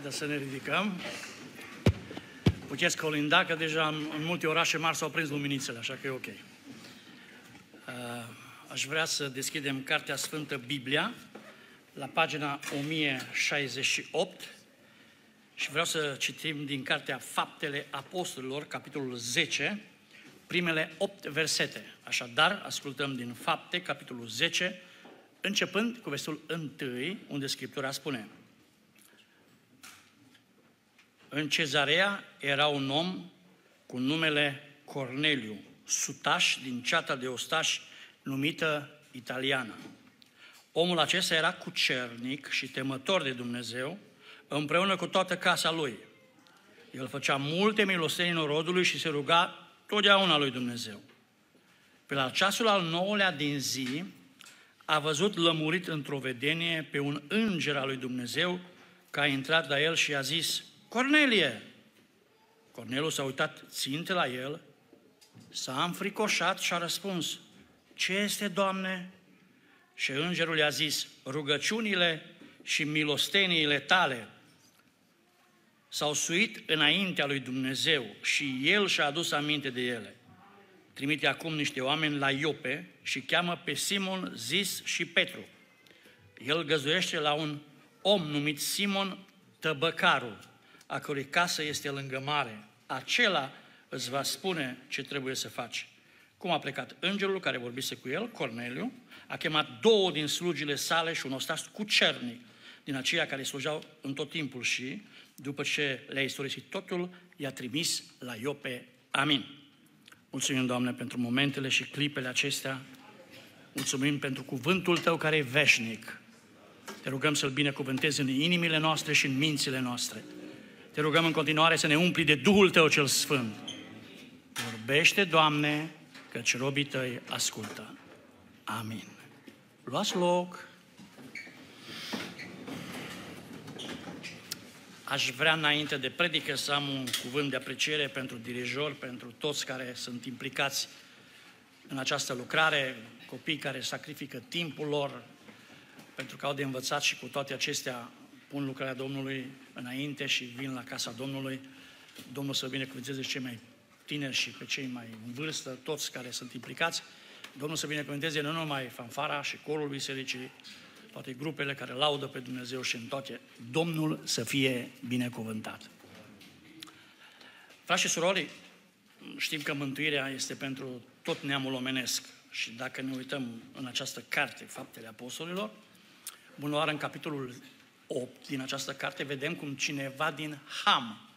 Haideți să ne ridicăm. Puteți colinda că deja în, în multe orașe mari s-au prins luminițele, așa că e ok. Uh, aș vrea să deschidem Cartea Sfântă Biblia la pagina 1068 și vreau să citim din Cartea Faptele Apostolilor, capitolul 10, primele 8 versete. Așadar, ascultăm din Fapte, capitolul 10, începând cu versul 1, unde Scriptura spune În cezarea era un om cu numele Corneliu, sutaș din ceata de ostași numită italiană. Omul acesta era cucernic și temător de Dumnezeu, împreună cu toată casa lui. El făcea multe milostenii norodului și se ruga totdeauna lui Dumnezeu. Pe la ceasul al nouălea din zi, a văzut lămurit într-o vedenie pe un înger al lui Dumnezeu, că a intrat la el și a zis, Cornelie! Corneliu s-a uitat ținte la el, s-a înfricoșat și a răspuns, Ce este, Doamne? Și îngerul i-a zis, rugăciunile și milosteniile tale s-au suit înaintea lui Dumnezeu și El și-a adus aminte de ele. Trimite acum niște oameni la Iope și cheamă pe Simon, Zis și Petru. El găzuiește la un om numit Simon Tăbăcarul, a cărui casă este lângă mare. Acela îți va spune ce trebuie să faci. Cum a plecat îngerul care vorbise cu el, Corneliu, a chemat două din slugile sale și un ostaș cucernic din aceia care slujeau în tot timpul și, după ce le-a istorisit totul, i-a trimis la Iope. Amin. Mulțumim, Doamne, pentru momentele și clipele acestea. Mulțumim pentru cuvântul Tău care e veșnic. Te rugăm să-L binecuvântezi în inimile noastre și în mințile noastre. Te rugăm în continuare să ne umpli de Duhul Tău cel Sfânt. Vorbește, Doamne, căci robii Tăi ascultă. Amin. Luați loc. Aș vrea înainte de predică să am un cuvânt de apreciere pentru dirijor, pentru toți care sunt implicați în această lucrare, copii care sacrifică timpul lor pentru că au de învățat și cu toate acestea pun lucrarea Domnului înainte și vin la casa Domnului. Domnul să binecuvânteze cei mai tineri și pe cei mai în vârstă, toți care sunt implicați. Domnul să binecuvânteze nu numai fanfara și corul bisericii, toate grupele care laudă pe Dumnezeu și în toate. Domnul să fie binecuvântat. Frați și surori, știm că mântuirea este pentru tot neamul omenesc. Și dacă ne uităm în această carte, Faptele Apostolilor, bună oară în capitolul 8 din această carte, vedem cum cineva din Ham,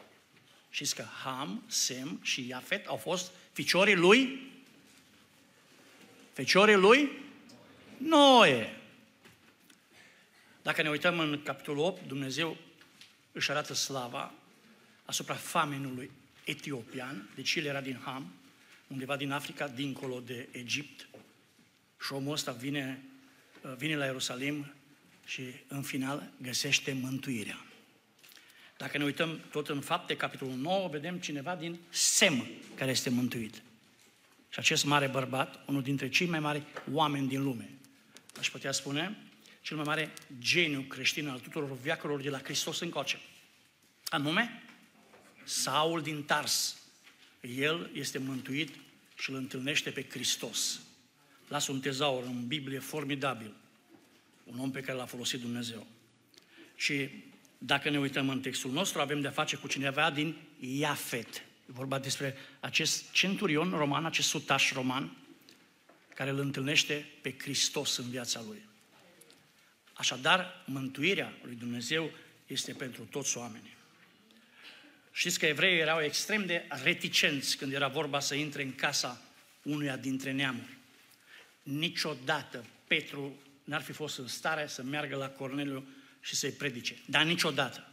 știți că Ham, Sem și Iafet au fost ficiorii lui? Feciorii lui? Noe. Dacă ne uităm în capitolul 8, Dumnezeu își arată slava asupra famenului etiopian, deci el era din Ham, undeva din Africa, dincolo de Egipt, și omul ăsta vine, vine la Ierusalim și în final găsește mântuirea. Dacă ne uităm tot în fapte, capitolul 9, vedem cineva din Sem care este mântuit. Și acest mare bărbat, unul dintre cei mai mari oameni din lume, aș putea spune, cel mai mare geniu creștin al tuturor viacurilor de la Hristos încoace. Anume, Saul din Tars. El este mântuit și îl întâlnește pe Hristos. Lasă un tezaur în Biblie formidabil. Un om pe care l-a folosit Dumnezeu. Și dacă ne uităm în textul nostru, avem de-a face cu cineva din Iafet. E vorba despre acest centurion roman, acest sutaș roman, care îl întâlnește pe Hristos în viața lui. Așadar, mântuirea lui Dumnezeu este pentru toți oamenii. Știți că evreii erau extrem de reticenți când era vorba să intre în casa unuia dintre neamuri. Niciodată Petru n-ar fi fost în stare să meargă la Corneliu și să-i predice. Dar niciodată.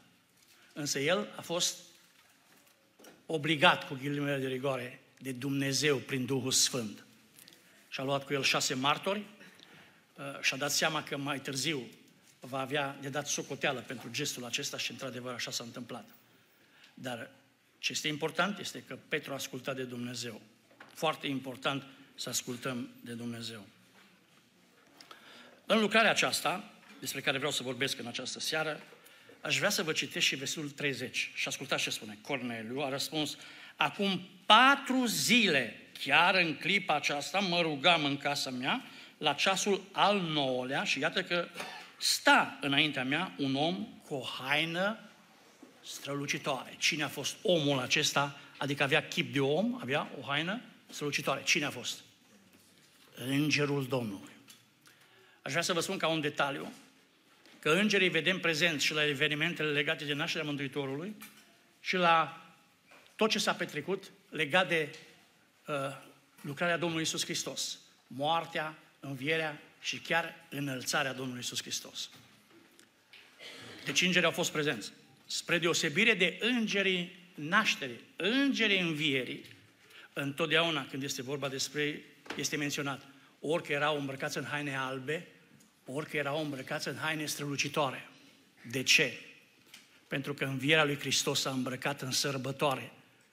Însă el a fost obligat, cu ghilimele de rigoare, de Dumnezeu prin Duhul Sfânt. Și a luat cu el șase martori uh, și a dat seama că mai târziu va avea de dat socoteală pentru gestul acesta și într-adevăr așa s-a întâmplat. Dar ce este important este că Petru a ascultat de Dumnezeu. Foarte important să ascultăm de Dumnezeu. În lucrarea aceasta, despre care vreau să vorbesc în această seară, aș vrea să vă citesc și versetul 30 și ascultați ce spune. Corneliu a răspuns, acum patru zile, chiar în clipa aceasta, mă rugam în casa mea, la ceasul al nouălea și iată că sta înaintea mea un om cu o haină strălucitoare. Cine a fost omul acesta? Adică avea chip de om, avea o haină strălucitoare. Cine a fost? Îngerul Domnului. Aș vrea să vă spun ca un detaliu că îngerii vedem prezenți și la evenimentele legate de nașterea Mântuitorului și la tot ce s-a petrecut legat de uh, lucrarea Domnului Isus Hristos. Moartea, învierea și chiar înălțarea Domnului Isus Hristos. Deci îngerii au fost prezenți. Spre deosebire de îngerii nașterii, îngerii învierii, întotdeauna când este vorba despre, este menționat, orică erau îmbrăcați în haine albe, orică erau îmbrăcați în haine strălucitoare. De ce? Pentru că învierea lui Hristos a îmbrăcat în sărbătoare,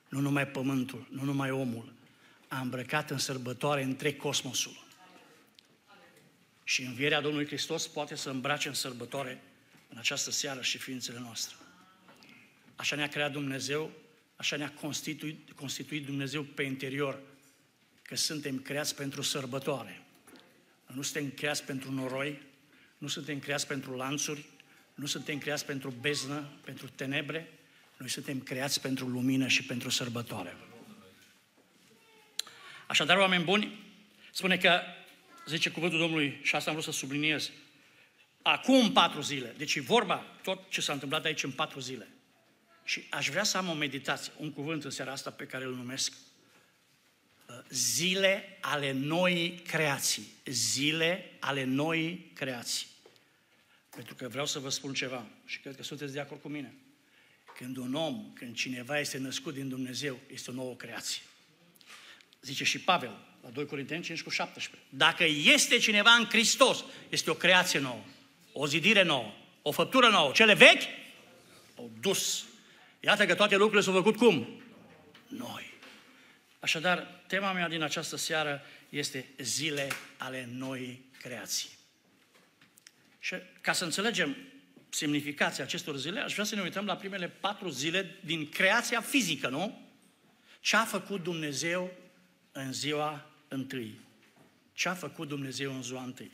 nu numai pământul, nu numai omul, a îmbrăcat în sărbătoare întreg cosmosul. Și învierea Domnului Hristos poate să îmbrace în sărbătoare în această seară și ființele noastre. Așa ne-a creat Dumnezeu, așa ne-a constituit, constituit Dumnezeu pe interior, că suntem creați pentru sărbătoare. Nu suntem creați pentru noroi, nu suntem creați pentru lanțuri, nu suntem creați pentru beznă, pentru tenebre, noi suntem creați pentru lumină și pentru sărbătoare. Așadar, oameni buni, spune că, zice cuvântul Domnului, și asta am vrut să subliniez, acum patru zile, deci e vorba tot ce s-a întâmplat aici în patru zile. Și aș vrea să am o meditație, un cuvânt în seara asta pe care îl numesc uh, zile ale noii creații. Zile ale noii creații. Pentru că vreau să vă spun ceva și cred că sunteți de acord cu mine. Când un om, când cineva este născut din Dumnezeu, este o nouă creație. Zice și Pavel, la 2 Corinteni 5 cu 17. Dacă este cineva în Hristos, este o creație nouă, o zidire nouă, o făptură nouă. Cele vechi au dus. Iată că toate lucrurile s-au făcut cum? Noi. Așadar, tema mea din această seară este zile ale noii creații. Și ca să înțelegem semnificația acestor zile, aș vrea să ne uităm la primele patru zile din creația fizică, nu? Ce a făcut Dumnezeu în ziua întâi? Ce a făcut Dumnezeu în ziua întâi?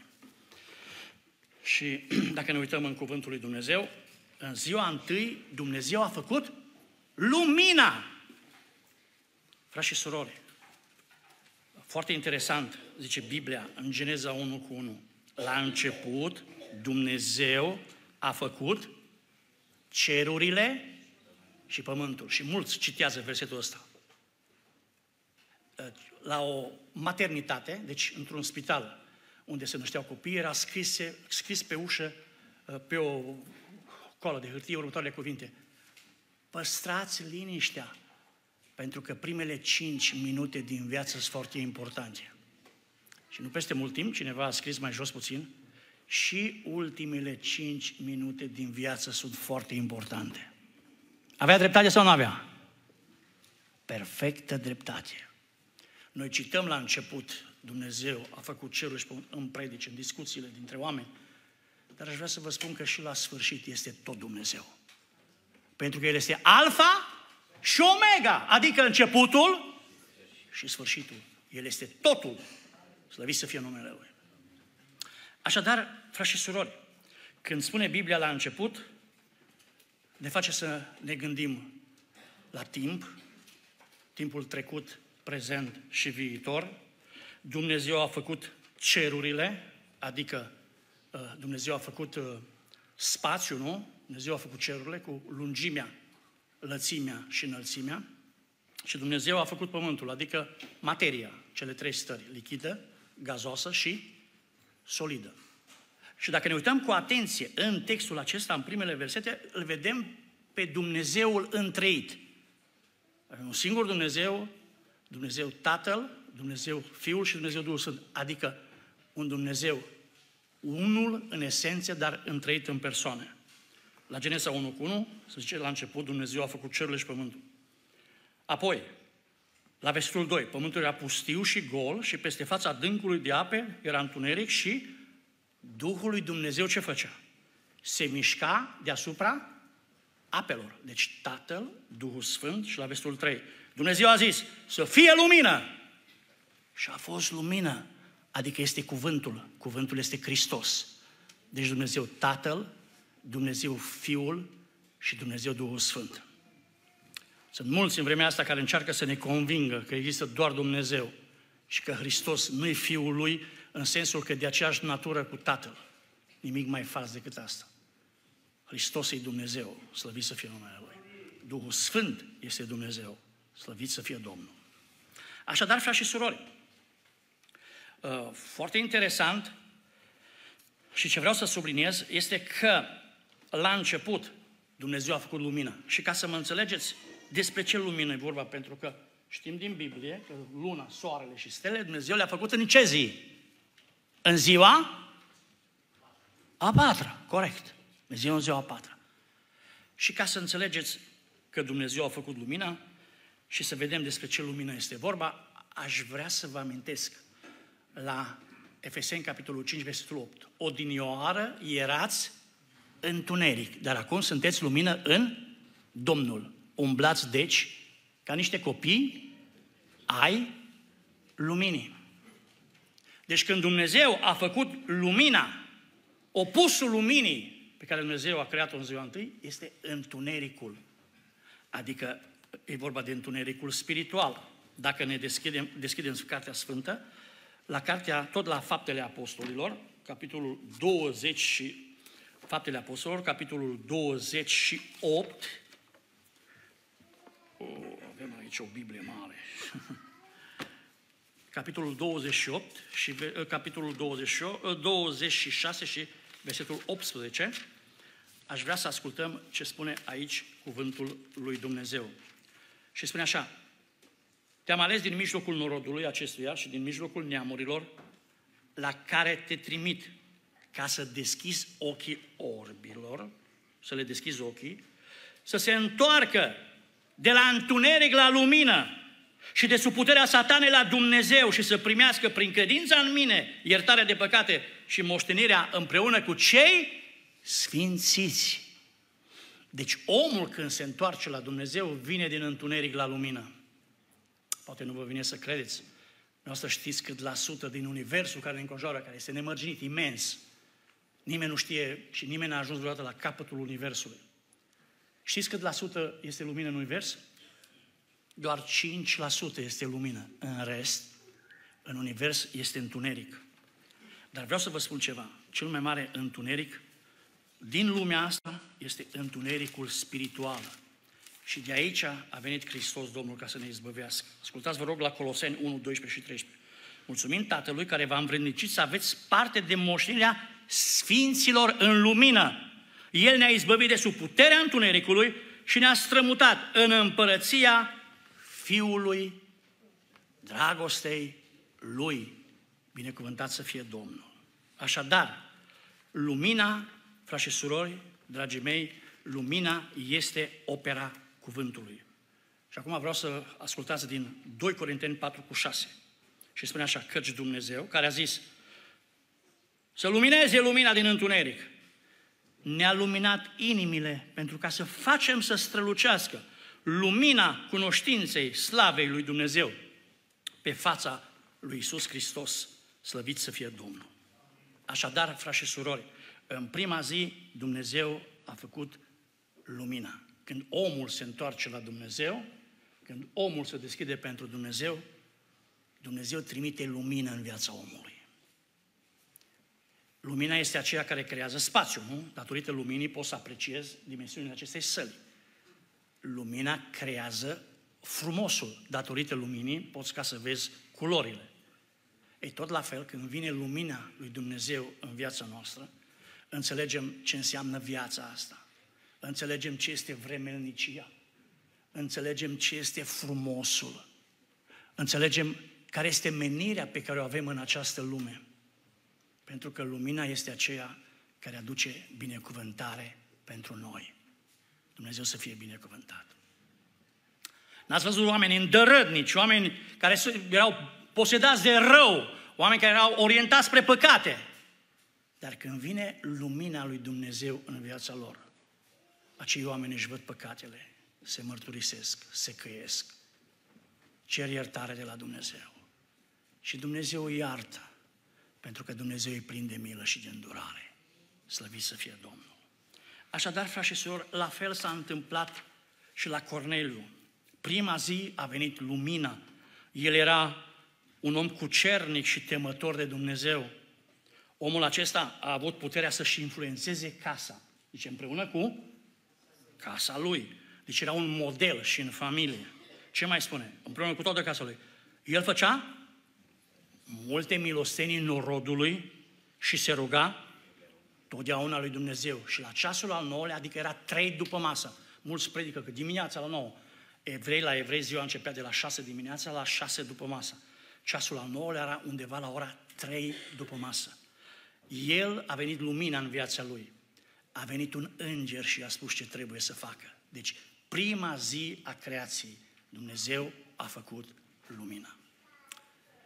Și dacă ne uităm în cuvântul lui Dumnezeu, în ziua întâi Dumnezeu a făcut lumina. Frați și surori, foarte interesant, zice Biblia în Geneza 1 cu 1. La început, Dumnezeu a făcut cerurile și pământul. Și mulți citează versetul ăsta. La o maternitate, deci într-un spital unde se nășteau copii, era scris, scris pe ușă, pe o coală de hârtie, următoarele cuvinte. Păstrați liniștea, pentru că primele cinci minute din viață sunt foarte importante. Și nu peste mult timp, cineva a scris mai jos puțin, și ultimele cinci minute din viață sunt foarte importante. Avea dreptate sau nu avea? Perfectă dreptate. Noi cităm la început, Dumnezeu a făcut cerul și în predici, în discuțiile dintre oameni, dar aș vrea să vă spun că și la sfârșit este tot Dumnezeu. Pentru că El este alfa și omega, adică începutul și sfârșitul. El este totul. Slăvit să fie numele Lui. Așadar, frați și surori, când spune Biblia la început, ne face să ne gândim la timp, timpul trecut, prezent și viitor. Dumnezeu a făcut cerurile, adică uh, Dumnezeu a făcut uh, spațiu, nu? Dumnezeu a făcut cerurile cu lungimea, lățimea și înălțimea. Și Dumnezeu a făcut pământul, adică materia, cele trei stări, lichidă, gazoasă și solidă. Și dacă ne uităm cu atenție în textul acesta, în primele versete, îl vedem pe Dumnezeul întreit. Avem un singur Dumnezeu, Dumnezeu Tatăl, Dumnezeu Fiul și Dumnezeu Duhul Sfânt, adică un Dumnezeu unul în esență, dar întreit în persoane. La Genesa 1 cu 1, se zice la început, Dumnezeu a făcut cerurile și pământul. Apoi, la versetul 2, pământul era pustiu și gol și peste fața adâncului de ape era întuneric și Duhul lui Dumnezeu ce făcea? Se mișca deasupra apelor. Deci Tatăl, Duhul Sfânt și la vestul 3. Dumnezeu a zis să fie lumină. Și a fost lumină. Adică este cuvântul. Cuvântul este Hristos. Deci Dumnezeu Tatăl, Dumnezeu Fiul și Dumnezeu Duhul Sfânt. Sunt mulți în vremea asta care încearcă să ne convingă că există doar Dumnezeu și că Hristos nu e Fiul Lui în sensul că de aceeași natură cu Tatăl. Nimic mai fals decât asta. Hristos e Dumnezeu, slăvit să fie numele Lui. Duhul Sfânt este Dumnezeu, slăvit să fie Domnul. Așadar, frați și surori, uh, foarte interesant și ce vreau să subliniez este că la început Dumnezeu a făcut lumină. Și ca să mă înțelegeți despre ce lumină e vorba, pentru că știm din Biblie că luna, soarele și stelele Dumnezeu le-a făcut în ce zi? În ziua a patra, corect. Dumnezeu în ziua a patra. Și ca să înțelegeți că Dumnezeu a făcut lumina și să vedem despre ce lumină este vorba, aș vrea să vă amintesc la Efeseni, capitolul 5, versetul 8. Odinioară erați întuneric, dar acum sunteți lumină în Domnul. Umblați, deci, ca niște copii ai luminii. Deci când Dumnezeu a făcut lumina, opusul luminii pe care Dumnezeu a creat-o în ziua întâi, este întunericul. Adică e vorba de întunericul spiritual. Dacă ne deschidem, deschidem Cartea Sfântă, la cartea, tot la Faptele Apostolilor, capitolul 20 și Faptele Apostolilor, capitolul 28, oh, avem aici o Biblie mare. capitolul 28 și capitolul 28, 26 și versetul 18, aș vrea să ascultăm ce spune aici cuvântul lui Dumnezeu. Și spune așa, te-am ales din mijlocul norodului acestuia și din mijlocul neamurilor la care te trimit ca să deschizi ochii orbilor, să le deschizi ochii, să se întoarcă de la întuneric la lumină și de sub puterea satanei la Dumnezeu și să primească prin credința în mine iertarea de păcate și moștenirea împreună cu cei sfințiți. Deci omul când se întoarce la Dumnezeu vine din întuneric la lumină. Poate nu vă vine să credeți. Nu să știți cât la sută din universul care ne înconjoară, care este nemărginit, imens. Nimeni nu știe și nimeni n-a ajuns vreodată la capătul universului. Știți cât la sută este lumină în univers? Doar 5% este lumină. În rest, în univers este întuneric. Dar vreau să vă spun ceva. Cel mai mare întuneric din lumea asta este întunericul spiritual. Și de aici a venit Hristos Domnul ca să ne izbăvească. Ascultați, vă rog, la Coloseni 1, 12 și 13. Mulțumim Tatălui care v-a învrednicit să aveți parte de moștenirea sfinților în lumină. El ne-a izbăvit de sub puterea întunericului și ne-a strămutat în împărăția Fiului dragostei Lui. Binecuvântat să fie Domnul. Așadar, lumina, frați și surori, dragii mei, lumina este opera cuvântului. Și acum vreau să ascultați din 2 Corinteni 4 cu 6. Și spune așa, căci Dumnezeu, care a zis, să lumineze lumina din întuneric, ne-a luminat inimile pentru ca să facem să strălucească lumina cunoștinței slavei lui Dumnezeu pe fața lui Isus Hristos, slăvit să fie Domnul. Așadar, frați și surori, în prima zi Dumnezeu a făcut lumina. Când omul se întoarce la Dumnezeu, când omul se deschide pentru Dumnezeu, Dumnezeu trimite lumină în viața omului. Lumina este aceea care creează spațiu, nu? Datorită luminii poți să apreciezi dimensiunile acestei săli. Lumina creează frumosul. Datorită luminii poți ca să vezi culorile. Ei, tot la fel, când vine lumina lui Dumnezeu în viața noastră, înțelegem ce înseamnă viața asta. Înțelegem ce este vremelnicia. Înțelegem ce este frumosul. Înțelegem care este menirea pe care o avem în această lume. Pentru că lumina este aceea care aduce binecuvântare pentru noi. Dumnezeu să fie binecuvântat. N-ați văzut oameni îndărădnici, oameni care erau posedați de rău, oameni care erau orientați spre păcate. Dar când vine lumina lui Dumnezeu în viața lor, acei oameni își văd păcatele, se mărturisesc, se căiesc, cer iertare de la Dumnezeu. Și Dumnezeu îi iartă, pentru că Dumnezeu îi plin de milă și de îndurare. Slăvit să fie Domnul. Așadar, frați și surori, la fel s-a întâmplat și la Corneliu. Prima zi a venit lumina. El era un om cucernic și temător de Dumnezeu. Omul acesta a avut puterea să-și influențeze casa. Deci împreună cu casa lui. Deci era un model și în familie. Ce mai spune? Împreună cu toată casa lui. El făcea multe milostenii norodului și se ruga totdeauna lui Dumnezeu. Și la ceasul al nouălea, adică era trei după masă. Mulți predică că dimineața la nouă. Evrei la evrei ziua începea de la șase dimineața la șase după masă. Ceasul al nouălea era undeva la ora trei după masă. El a venit lumina în viața lui. A venit un înger și a spus ce trebuie să facă. Deci, prima zi a creației, Dumnezeu a făcut lumina.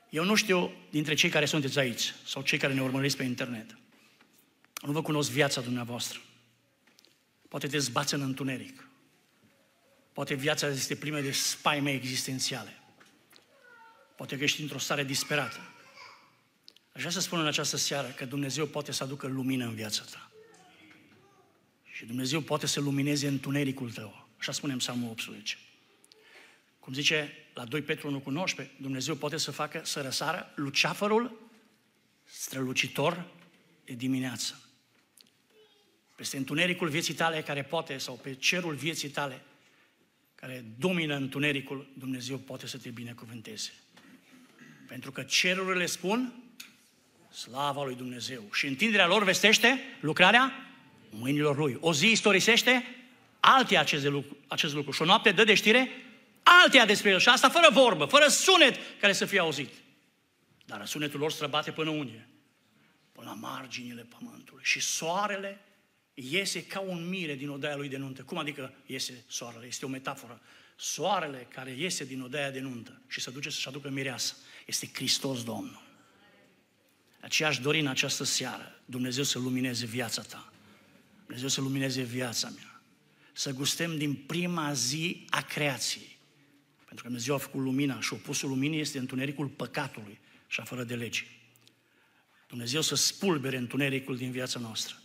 Eu nu știu dintre cei care sunteți aici sau cei care ne urmăriți pe internet. Nu vă cunosc viața dumneavoastră. Poate te zbați în întuneric. Poate viața este plină de spaime existențiale. Poate că ești într-o stare disperată. Aș vrea să spun în această seară că Dumnezeu poate să aducă lumină în viața ta. Și Dumnezeu poate să lumineze întunericul tău. Așa spunem Psalmul 18. Cum zice la 2 Petru 1 cu 19, Dumnezeu poate să facă să răsară luceafărul strălucitor de dimineață. Peste întunericul vieții tale care poate, sau pe cerul vieții tale care domină întunericul, Dumnezeu poate să te binecuvânteze. Pentru că cerurile spun slava lui Dumnezeu. Și întinderea lor vestește lucrarea mâinilor lui. O zi istorisește altea acest lucru, acest lucru. Și o noapte dă de știre altea despre el. Și asta fără vorbă, fără sunet care să fie auzit. Dar sunetul lor străbate până unde? Până la marginile pământului. Și soarele iese ca un mire din odaia lui de nuntă. Cum adică iese soarele? Este o metaforă. Soarele care iese din odaia de nuntă și se duce să-și aducă mireasă. Este Hristos Domnul. Aceea aș dori în această seară Dumnezeu să lumineze viața ta. Dumnezeu să lumineze viața mea. Să gustem din prima zi a creației. Pentru că Dumnezeu a făcut lumina și opusul luminii este întunericul păcatului și a fără de lege. Dumnezeu să spulbere întunericul din viața noastră.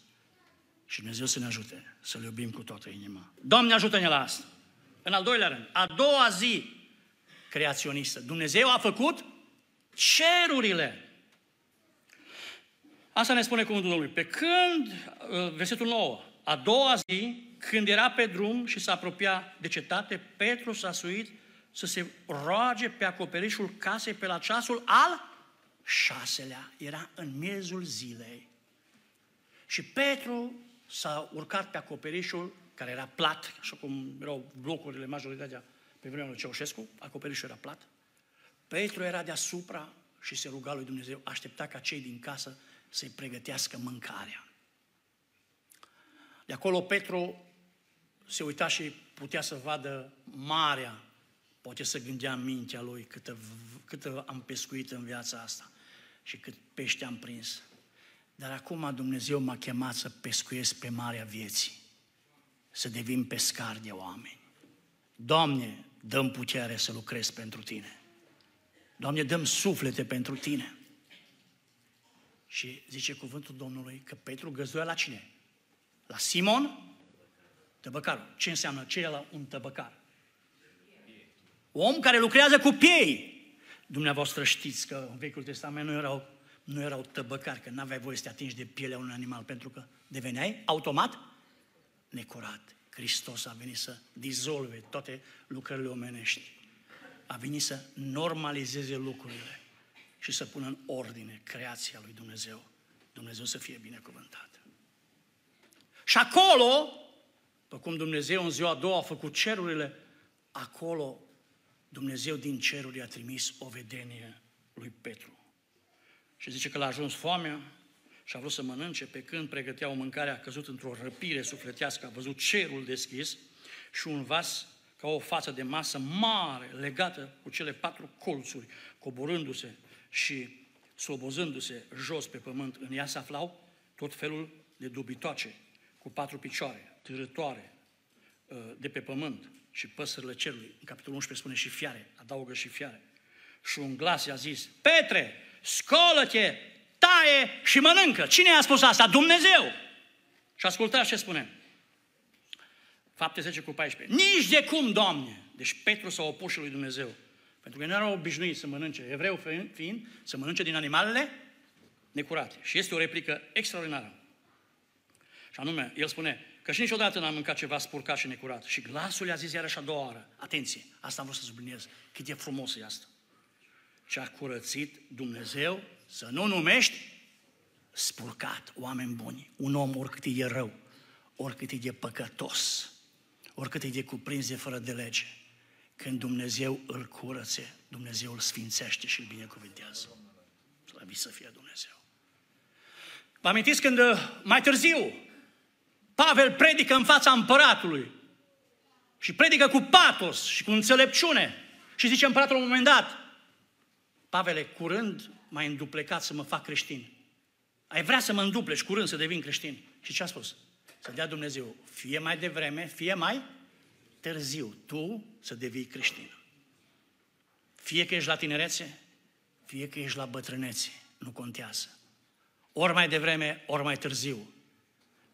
Și Dumnezeu să ne ajute să-L iubim cu toată inima. Doamne ajută-ne la asta! În al doilea rând, a doua zi creaționistă. Dumnezeu a făcut cerurile. Asta ne spune cuvântul Domnului. Pe când, uh, versetul 9, a doua zi, când era pe drum și s-a apropiat de cetate, Petru s-a suit să se roage pe acoperișul casei pe la ceasul al șaselea. Era în miezul zilei. Și Petru s-a urcat pe acoperișul care era plat, așa cum erau blocurile majoritatea pe vremea lui Ceaușescu, acoperișul era plat. Petru era deasupra și se ruga lui Dumnezeu, aștepta ca cei din casă să-i pregătească mâncarea. De acolo Petru se uita și putea să vadă marea, poate să gândea în mintea lui câtă, câtă am pescuit în viața asta și cât pește am prins. Dar acum Dumnezeu m-a chemat să pescuiesc pe marea vieții, să devin pescar de oameni. Doamne, dăm putere să lucrez pentru Tine. Doamne, dăm suflete pentru Tine. Și zice cuvântul Domnului că Petru găzduia la cine? La Simon, tăbăcarul. Ce înseamnă? Ce e la un tăbăcar? Om care lucrează cu piei. Dumneavoastră știți că în Vechiul Testament nu erau, nu erau tăbăcari, că n-aveai voie să te atingi de pielea unui animal, pentru că deveneai automat necurat. Hristos a venit să dizolve toate lucrările omenești. A venit să normalizeze lucrurile și să pună în ordine creația lui Dumnezeu. Dumnezeu să fie binecuvântat. Și acolo, pe cum Dumnezeu în ziua a doua a făcut cerurile, acolo Dumnezeu din ceruri a trimis o vedenie lui Petru. Și zice că l-a ajuns foamea și a vrut să mănânce, pe când pregăteau mâncarea, a căzut într-o răpire sufletească, a văzut cerul deschis și un vas ca o față de masă mare, legată cu cele patru colțuri, coborându-se și slobozându-se jos pe pământ. În ea se aflau tot felul de dubitoace, cu patru picioare, târătoare, uh, de pe pământ și păsările cerului. În capitolul 11 spune și fiare, adaugă și fiare. Și un glas i-a zis, Petre, scolă-te, taie și mănâncă. Cine a spus asta? Dumnezeu! Și ascultați ce spune. Fapte 10 cu 14. Nici de cum, Doamne! Deci Petru s-a opus și lui Dumnezeu. Pentru că nu erau obișnuit să mănânce, evreu fiind, să mănânce din animalele necurate. Și este o replică extraordinară. Și anume, el spune că și niciodată n-am mâncat ceva spurcat și necurat. Și glasul i-a zis iarăși a doua oară. Atenție, asta am vrut să subliniez. Cât e frumos e asta. Ce a curățit Dumnezeu să nu numești spurcat oameni buni. Un om oricât e de rău, oricât e de păcătos, oricât e de cuprins de fără de lege. Când Dumnezeu îl curățe, Dumnezeu îl sfințește și îl binecuvintează. Slăvit să fie Dumnezeu. Vă amintiți când uh, mai târziu Pavel predică în fața împăratului și predică cu patos și cu înțelepciune și zice împăratul la un moment dat, Pavele, curând mai înduplecat să mă fac creștin. Ai vrea să mă înduplești curând să devin creștin. Și ce a spus? Să dea Dumnezeu, fie mai devreme, fie mai târziu, tu să devii creștin. Fie că ești la tinerețe, fie că ești la bătrânețe, nu contează. Ori mai devreme, ori mai târziu.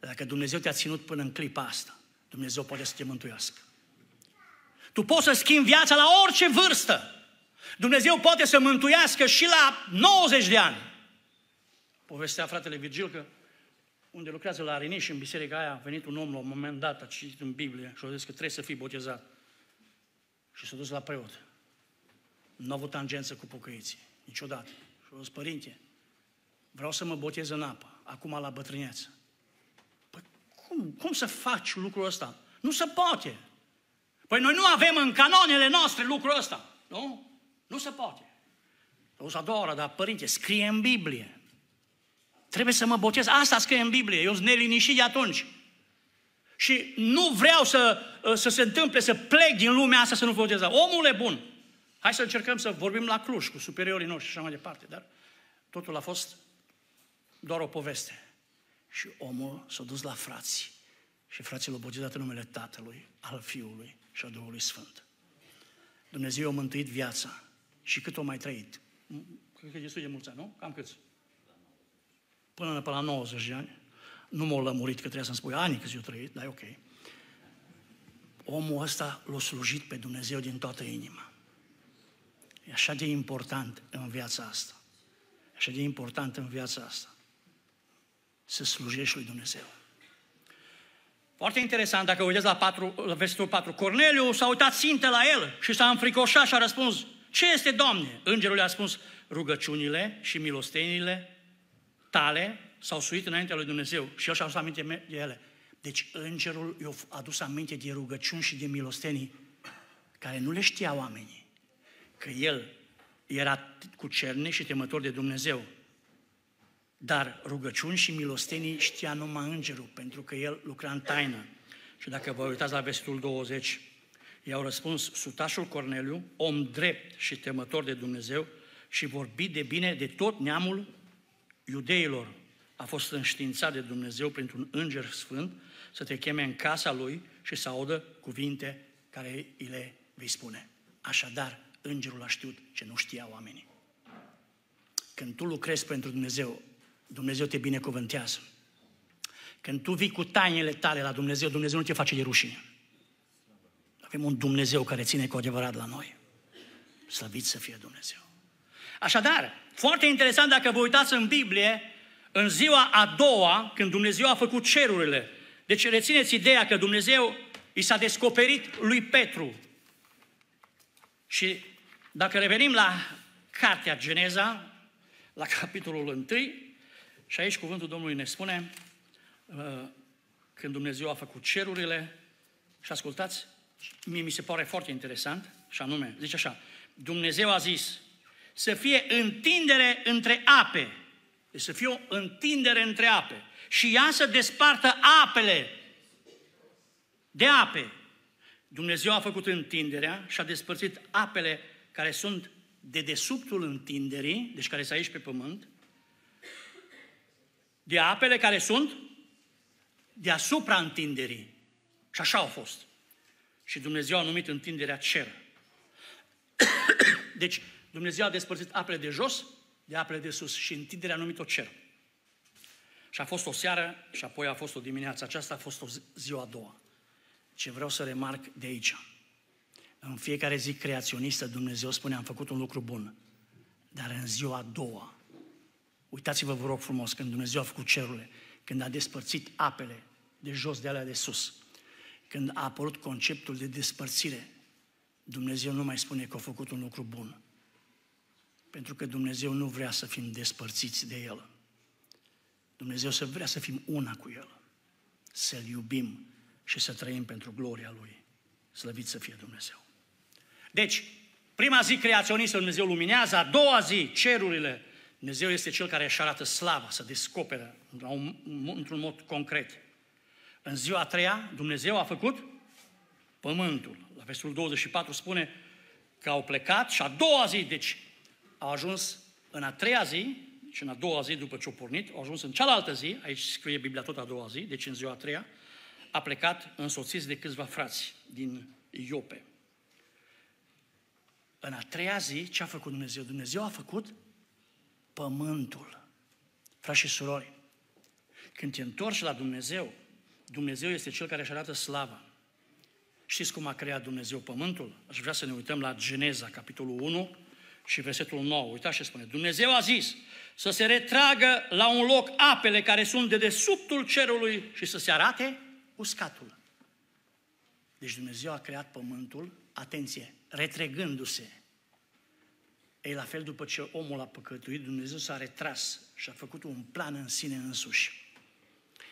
Dacă Dumnezeu te-a ținut până în clipa asta, Dumnezeu poate să te mântuiască. Tu poți să schimbi viața la orice vârstă. Dumnezeu poate să mântuiască și la 90 de ani. Povestea fratele Virgil că unde lucrează la Ariniș, în biserica aia, a venit un om la un moment dat, a citit în Biblie și a zis că trebuie să fii botezat. Și s-a dus la preot. Nu a avut tangență cu pocăiții, niciodată. Și a zis, părinte, vreau să mă botez în apă, acum la bătrâneță. Păi cum, cum să faci lucrul ăsta? Nu se poate. Păi noi nu avem în canonele noastre lucrul ăsta, nu? Nu se poate. O să a doua oră, dar părinte, scrie în Biblie. Trebuie să mă botez. Asta scrie în Biblie. Eu sunt neliniștit de atunci. Și nu vreau să, uh, să se întâmple, să plec din lumea asta să nu botez. Omul e bun. Hai să încercăm să vorbim la Cluj cu superiorii noștri și așa mai departe. Dar totul a fost doar o poveste. Și omul s-a dus la frații. Și frații l-au botezat în numele Tatălui, al Fiului și al Duhului Sfânt. Dumnezeu a mântuit viața. Și cât o mai trăit? Cred că e destul de mulți ani, nu? Cam câți? până la 90 de ani. Nu m-au lămurit că trebuie să-mi spui ani câți eu trăit, dar e ok. Omul ăsta l-a slujit pe Dumnezeu din toată inima. E așa de important în viața asta. E așa de important în viața asta. Să slujești lui Dumnezeu. Foarte interesant, dacă uitați la, 4, la versetul 4, Corneliu s-a uitat țintă la el și s-a înfricoșat și a răspuns, ce este, Doamne? Îngerul i-a spus, rugăciunile și milostenile tale s-au suit înaintea lui Dumnezeu și el și-a adus aminte de ele. Deci îngerul i-a adus aminte de rugăciuni și de milostenii care nu le știa oamenii. Că el era cu cerne și temător de Dumnezeu. Dar rugăciuni și milostenii știa numai îngerul, pentru că el lucra în taină. Și dacă vă uitați la versetul 20, i-au răspuns sutașul Corneliu, om drept și temător de Dumnezeu, și vorbi de bine de tot neamul iudeilor a fost înștiințat de Dumnezeu printr-un înger sfânt să te cheme în casa lui și să audă cuvinte care îi le vei spune. Așadar, îngerul a știut ce nu știa oamenii. Când tu lucrezi pentru Dumnezeu, Dumnezeu te binecuvântează. Când tu vii cu tainele tale la Dumnezeu, Dumnezeu nu te face de rușine. Avem un Dumnezeu care ține cu adevărat la noi. Slăvit să fie Dumnezeu. Așadar, foarte interesant dacă vă uitați în Biblie, în ziua a doua, când Dumnezeu a făcut cerurile. Deci rețineți ideea că Dumnezeu i s-a descoperit lui Petru. Și dacă revenim la Cartea Geneza, la capitolul 1, și aici cuvântul Domnului ne spune, uh, când Dumnezeu a făcut cerurile, și ascultați, mie mi se pare foarte interesant, și anume, zice așa, Dumnezeu a zis, să fie întindere între ape. Deci să fie o întindere între ape. Și ea să despartă apele de ape. Dumnezeu a făcut întinderea și a despărțit apele care sunt de desubtul întinderii, deci care sunt aici pe pământ, de apele care sunt deasupra întinderii. Și așa au fost. și Dumnezeu a numit întinderea cer. deci Dumnezeu a despărțit apele de jos de apele de sus și întinderea a numit-o cer. Și a fost o seară și apoi a fost o dimineață. Aceasta a fost o ziua a doua. Ce vreau să remarc de aici. În fiecare zi creaționistă Dumnezeu spune am făcut un lucru bun. Dar în ziua a doua, uitați-vă vă rog frumos, când Dumnezeu a făcut cerurile, când a despărțit apele de jos de alea de sus, când a apărut conceptul de despărțire, Dumnezeu nu mai spune că a făcut un lucru bun. Pentru că Dumnezeu nu vrea să fim despărțiți de El. Dumnezeu să vrea să fim una cu El, să-L iubim și să trăim pentru gloria Lui. Slăvit să fie Dumnezeu. Deci, prima zi creaționistă Dumnezeu luminează, a doua zi cerurile, Dumnezeu este Cel care își arată slava, să descoperă într-un mod concret. În ziua a treia, Dumnezeu a făcut pământul. La versetul 24 spune că au plecat și a doua zi, deci au ajuns în a treia zi, și în a doua zi după ce au pornit, au ajuns în cealaltă zi, aici scrie Biblia tot a doua zi, deci în ziua a treia, a plecat însoțiți de câțiva frați din Iope. În a treia zi, ce a făcut Dumnezeu? Dumnezeu a făcut pământul. Frați și surori, când te întorci la Dumnezeu, Dumnezeu este Cel care își arată slava. Știți cum a creat Dumnezeu pământul? Aș vrea să ne uităm la Geneza, capitolul 1, și versetul 9. Uitați ce spune. Dumnezeu a zis să se retragă la un loc apele care sunt de desubtul cerului și să se arate uscatul. Deci Dumnezeu a creat pământul, atenție, retregându-se. Ei, la fel după ce omul a păcătuit, Dumnezeu s-a retras și a făcut un plan în sine însuși.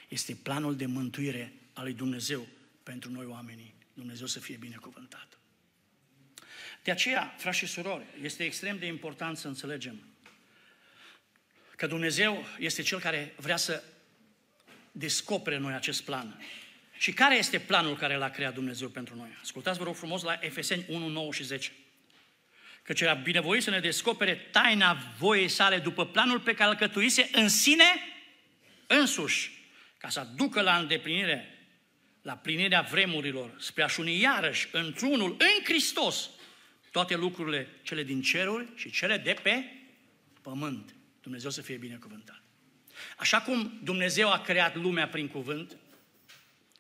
Este planul de mântuire al lui Dumnezeu pentru noi oamenii. Dumnezeu să fie binecuvântat. De aceea, frați și surori, este extrem de important să înțelegem că Dumnezeu este Cel care vrea să descopere noi acest plan. Și care este planul care l-a creat Dumnezeu pentru noi? Ascultați, vă rog frumos, la Efeseni 1, 9 și 10. Căci era binevoit să ne descopere taina voiei sale după planul pe care îl cătuise în sine însuși, ca să aducă la îndeplinire, la plinirea vremurilor, spre a-și uni iarăși într-unul în Hristos toate lucrurile, cele din ceruri și cele de pe pământ. Dumnezeu să fie binecuvântat. Așa cum Dumnezeu a creat lumea prin cuvânt,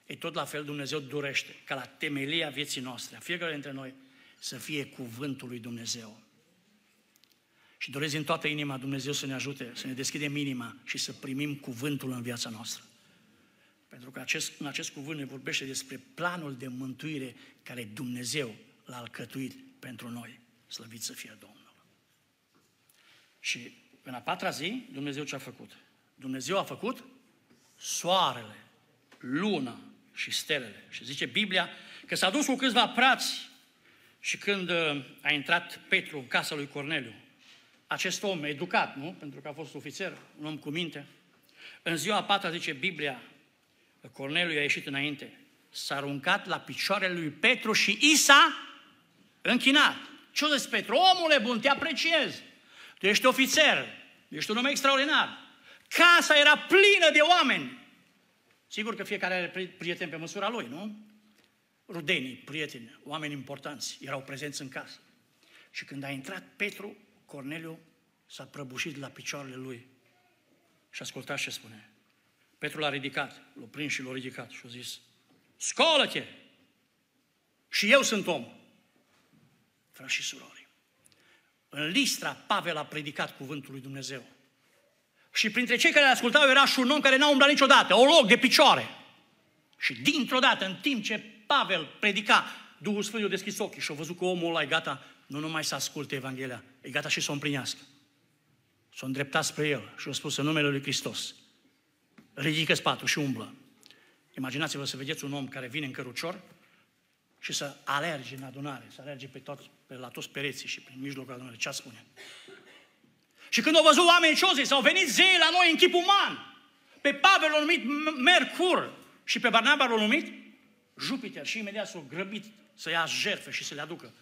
e tot la fel Dumnezeu dorește ca la temelia vieții noastre, a fiecare dintre noi, să fie cuvântul lui Dumnezeu. Și doresc din toată inima Dumnezeu să ne ajute, să ne deschidem inima și să primim cuvântul în viața noastră. Pentru că acest, în acest cuvânt ne vorbește despre planul de mântuire care Dumnezeu l-a alcătuit pentru noi. Slăvit să fie Domnul. Și în a patra zi, Dumnezeu ce a făcut? Dumnezeu a făcut soarele, luna și stelele. Și zice Biblia că s-a dus cu câțiva prați și când uh, a intrat Petru în casa lui Corneliu, acest om educat, nu? Pentru că a fost ofițer, un om cu minte. În ziua a patra, zice Biblia, Corneliu a ieșit înainte, s-a aruncat la picioarele lui Petru și Isa închinat. Ce-o zis Petru? Omule bun, te apreciez. Tu ești ofițer, ești un om extraordinar. Casa era plină de oameni. Sigur că fiecare are prieteni pe măsura lui, nu? Rudenii, prieteni, oameni importanți, erau prezenți în casă. Și când a intrat Petru, Corneliu s-a prăbușit la picioarele lui. Și ascultați ce spune. Petru l-a ridicat, l-a prins și l-a ridicat și a zis, scolă-te! Și eu sunt om frați și surori. În Listra, Pavel a predicat cuvântul lui Dumnezeu. Și printre cei care ascultau era și un om care n-a umblat niciodată, o loc de picioare. Și dintr-o dată, în timp ce Pavel predica, Duhul Sfânt i-a deschis ochii și a văzut că omul ăla e gata nu numai să asculte Evanghelia, e gata și să o împlinească. S-a îndreptat spre el și a spus în numele lui Hristos, ridică spatul și umblă. Imaginați-vă să vedeți un om care vine în cărucior și să alerge în adunare, să alerge pe, tot, pe la toți pereții și prin mijlocul adunării. Ce spune? Și când au văzut oamenii ce s-au venit zei la noi în chip uman. Pe Pavel l-au numit Mercur și pe Barnaba l-au numit Jupiter și imediat s-au grăbit să ia jertfe și să le aducă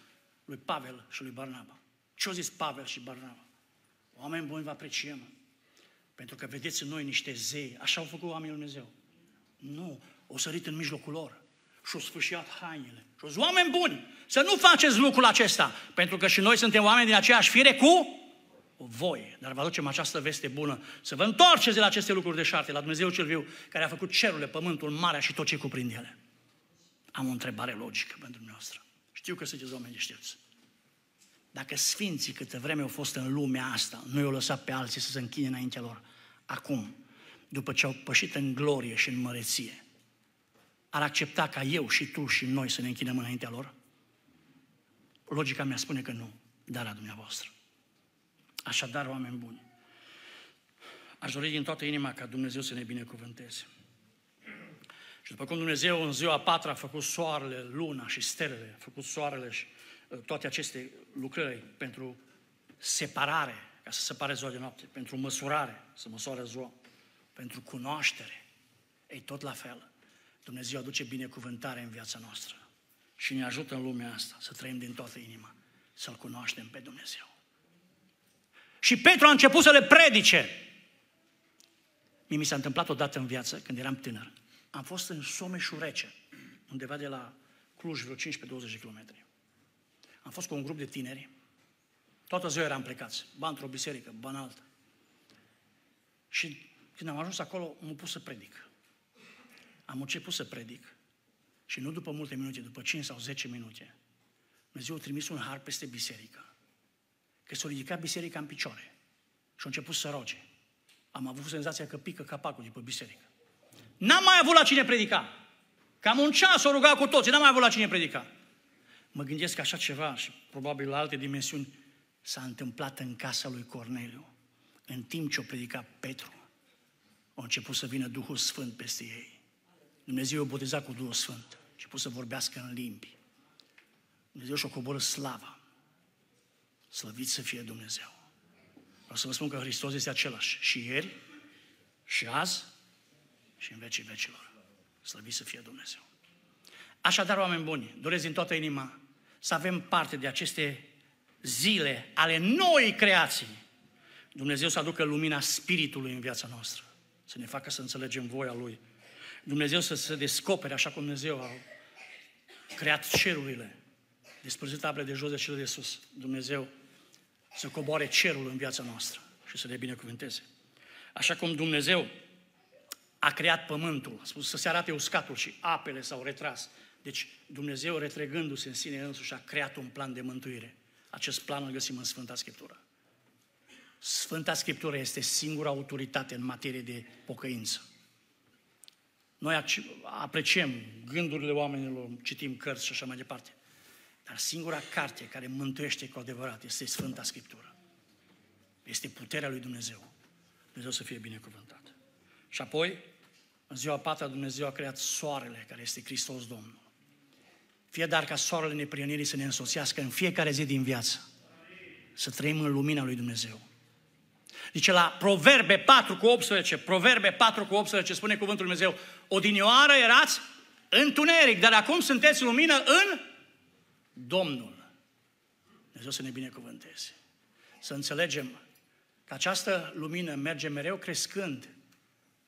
lui Pavel și lui Barnaba. Ce-au zis Pavel și Barnaba? Oameni buni vă apreciem. Pentru că vedeți în noi niște zei. Așa au făcut oamenii Lui Dumnezeu. Nu, o sărit în mijlocul lor și-au sfâșiat hainele. Și-au zis, oameni buni, să nu faceți lucrul acesta, pentru că și noi suntem oameni din aceeași fire cu voi. Dar vă aducem această veste bună, să vă întoarceți de la aceste lucruri de șarte, la Dumnezeu cel viu, care a făcut cerurile, pământul, marea și tot ce cuprinde ele. Am o întrebare logică pentru dumneavoastră. Știu că sunteți oameni deștepți. Dacă sfinții câte vreme au fost în lumea asta, nu i-au lăsat pe alții să se închine înaintea lor, acum, după ce au pășit în glorie și în măreție, ar accepta ca eu și tu și noi să ne închinăm înaintea lor? Logica mea spune că nu, dar a dumneavoastră. Așadar, oameni buni, aș dori din toată inima ca Dumnezeu să ne binecuvânteze. Și după cum Dumnezeu în ziua a patra a făcut soarele, luna și stelele, a făcut soarele și uh, toate aceste lucrări pentru separare, ca să separe ziua de noapte, pentru măsurare, să măsoare ziua, pentru cunoaștere, ei tot la fel. Dumnezeu aduce binecuvântare în viața noastră și ne ajută în lumea asta să trăim din toată inima, să-L cunoaștem pe Dumnezeu. Și Petru a început să le predice. Mie mi s-a întâmplat odată în viață, când eram tânăr. Am fost în Someșul Rece, undeva de la Cluj, vreo 15-20 de kilometri. Am fost cu un grup de tineri. Toată ziua eram plecați, ba într-o biserică, ba în altă. Și când am ajuns acolo, m-am pus să predic. Am început să predic și nu după multe minute, după 5 sau 10 minute, Dumnezeu a trimis un har peste biserică. Că s-a ridicat biserica în picioare și a început să roge. Am avut senzația că pică capacul de pe biserică. N-am mai avut la cine predica. Cam un ceas o ruga cu toții, n-am mai avut la cine predica. Mă gândesc că așa ceva și probabil la alte dimensiuni s-a întâmplat în casa lui Corneliu. În timp ce o predica Petru, a început să vină Duhul Sfânt peste ei. Dumnezeu o boteza cu Duhul Sfânt și a început să vorbească în limbi. Dumnezeu și-a coborât slava. Slăvit să fie Dumnezeu. Vreau să vă spun că Hristos este același și ieri, și azi, și în vecii vecilor. Slăvit să fie Dumnezeu. Așadar, oameni buni, doresc din toată inima să avem parte de aceste zile ale noi creații. Dumnezeu să aducă lumina Spiritului în viața noastră, să ne facă să înțelegem voia Lui. Dumnezeu să se descopere așa cum Dumnezeu a creat cerurile, despărțit tablele de jos de cele de sus. Dumnezeu să coboare cerul în viața noastră și să ne binecuvânteze. Așa cum Dumnezeu a creat pământul, a spus să se arate uscatul și apele s-au retras. Deci Dumnezeu, retregându-se în sine însuși, a creat un plan de mântuire. Acest plan îl găsim în Sfânta Scriptură. Sfânta Scriptură este singura autoritate în materie de pocăință. Noi apreciem gândurile oamenilor, citim cărți și așa mai departe. Dar singura carte care mântuiește cu adevărat este Sfânta Scriptură. Este puterea lui Dumnezeu. Dumnezeu să fie binecuvântat. Și apoi, în ziua patra, Dumnezeu a creat soarele, care este Hristos Domnul. Fie dar ca soarele neprienirii să ne însoțească în fiecare zi din viață. Să trăim în lumina lui Dumnezeu. Zice la Proverbe 4 cu 18, Proverbe 4 cu 18 spune cuvântul Lui Dumnezeu, odinioară erați întuneric, dar acum sunteți lumină în Domnul. Dumnezeu să ne binecuvânteze. Să înțelegem că această lumină merge mereu crescând.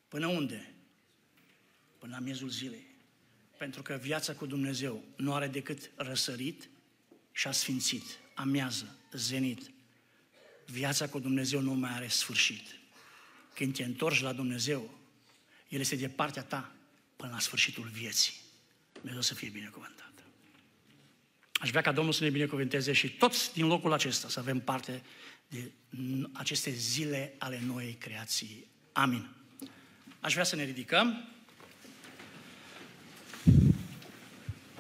Până unde? Până la miezul zilei. Pentru că viața cu Dumnezeu nu are decât răsărit și a sfințit, amiază, zenit. Viața cu Dumnezeu nu mai are sfârșit. Când te întorci la Dumnezeu, El este de partea ta până la sfârșitul vieții. Dumnezeu să fie binecuvântat. Aș vrea ca Domnul să ne binecuvânteze și toți din locul acesta să avem parte de aceste zile ale noii creații. Amin. Aș vrea să ne ridicăm.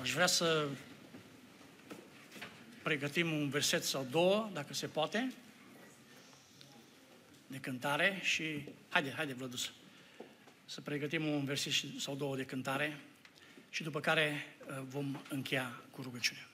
Aș vrea să pregătim un verset sau două, dacă se poate, de cântare și... Haide, haide, Vlădus, să pregătim un verset sau două de cântare și după care uh, vom încheia cu rugăciune.